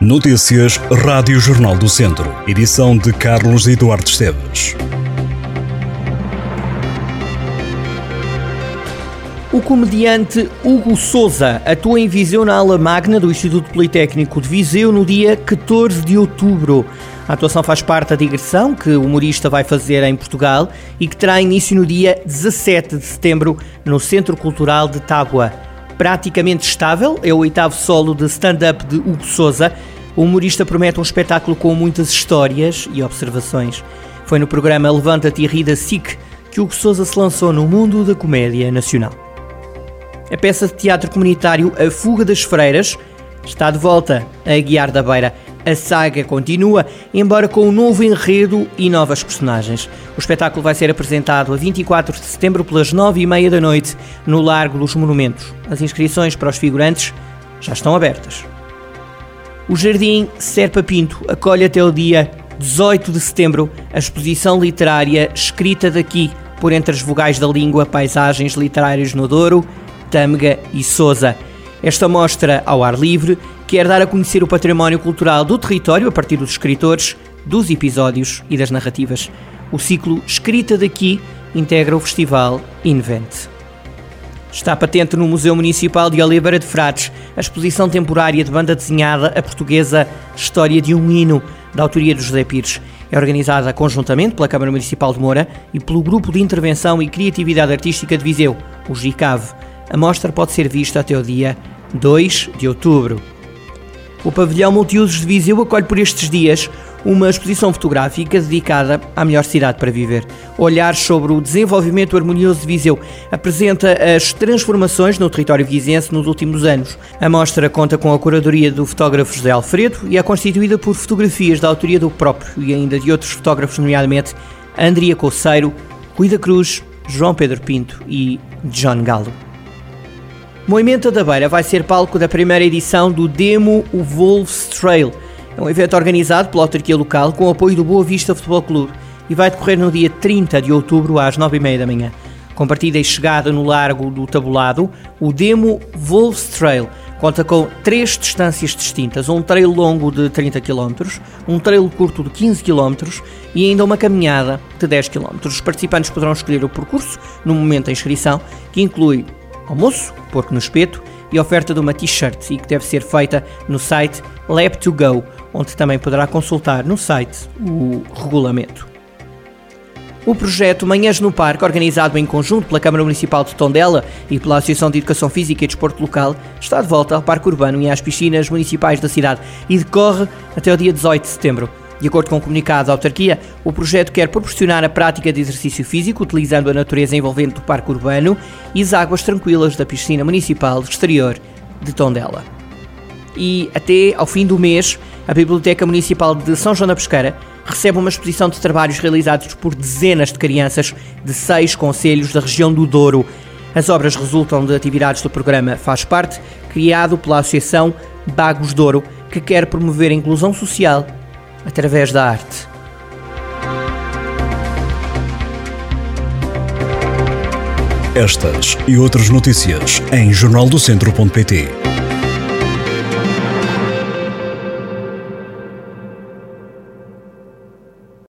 Notícias Rádio Jornal do Centro. Edição de Carlos Eduardo Esteves. O comediante Hugo Souza atua em Viseu na ala magna do Instituto Politécnico de Viseu no dia 14 de outubro. A atuação faz parte da digressão que o humorista vai fazer em Portugal e que terá início no dia 17 de setembro no Centro Cultural de Tábua praticamente estável, é o oitavo solo de stand-up de Hugo Souza. O humorista promete um espetáculo com muitas histórias e observações. Foi no programa Levanta-te e Ri da SIC que Hugo Souza se lançou no mundo da comédia nacional. A peça de teatro comunitário A Fuga das Freiras está de volta a Guiar da Beira. A saga continua, embora com um novo enredo e novas personagens. O espetáculo vai ser apresentado a 24 de setembro pelas 9h30 da noite no Largo dos Monumentos. As inscrições para os figurantes já estão abertas. O Jardim Serpa Pinto acolhe até o dia 18 de setembro a exposição literária Escrita daqui, por entre as vogais da língua, paisagens literárias no Douro, Tâmega e Sousa. Esta mostra ao ar livre quer dar a conhecer o património cultural do território a partir dos escritores, dos episódios e das narrativas. O ciclo Escrita daqui integra o festival Invent. Está patente no Museu Municipal de Oliveira de Frades a exposição temporária de banda desenhada a portuguesa História de um Hino, da autoria de José Pires. É organizada conjuntamente pela Câmara Municipal de Moura e pelo Grupo de Intervenção e Criatividade Artística de Viseu, o GICAV. A mostra pode ser vista até o dia 2 de outubro. O pavilhão multiusos de Viseu acolhe por estes dias uma exposição fotográfica dedicada à melhor cidade para viver. Olhar sobre o desenvolvimento harmonioso de Viseu apresenta as transformações no território vizense nos últimos anos. A mostra conta com a curadoria do fotógrafo José Alfredo e é constituída por fotografias da autoria do próprio e ainda de outros fotógrafos, nomeadamente Andria Coceiro, Rui da Cruz, João Pedro Pinto e John Galo. Moimenta da Beira vai ser palco da primeira edição do Demo o Wolves Trail. É um evento organizado pela autarquia local com o apoio do Boa Vista Futebol Clube e vai decorrer no dia 30 de outubro às 9h30 da manhã. Com partida e chegada no Largo do Tabulado, o Demo Wolves Trail conta com três distâncias distintas: um trail longo de 30 km, um trail curto de 15 km e ainda uma caminhada de 10 km. Os participantes poderão escolher o percurso no momento da inscrição, que inclui almoço, porco no espeto e oferta de uma t-shirt e que deve ser feita no site Lab2Go, onde também poderá consultar no site o regulamento. O projeto Manhãs no Parque, organizado em conjunto pela Câmara Municipal de Tondela e pela Associação de Educação Física e Desporto Local, está de volta ao Parque Urbano e às piscinas municipais da cidade e decorre até o dia 18 de setembro. De acordo com o comunicado da autarquia, o projeto quer proporcionar a prática de exercício físico utilizando a natureza envolvente do parque urbano e as águas tranquilas da piscina municipal exterior de Tondela. E até ao fim do mês, a Biblioteca Municipal de São João da Pesqueira recebe uma exposição de trabalhos realizados por dezenas de crianças de seis conselhos da região do Douro. As obras resultam de atividades do programa Faz Parte, criado pela Associação Bagos Douro, que quer promover a inclusão social através da arte. Estas e outras notícias em jornaldocentro.pt.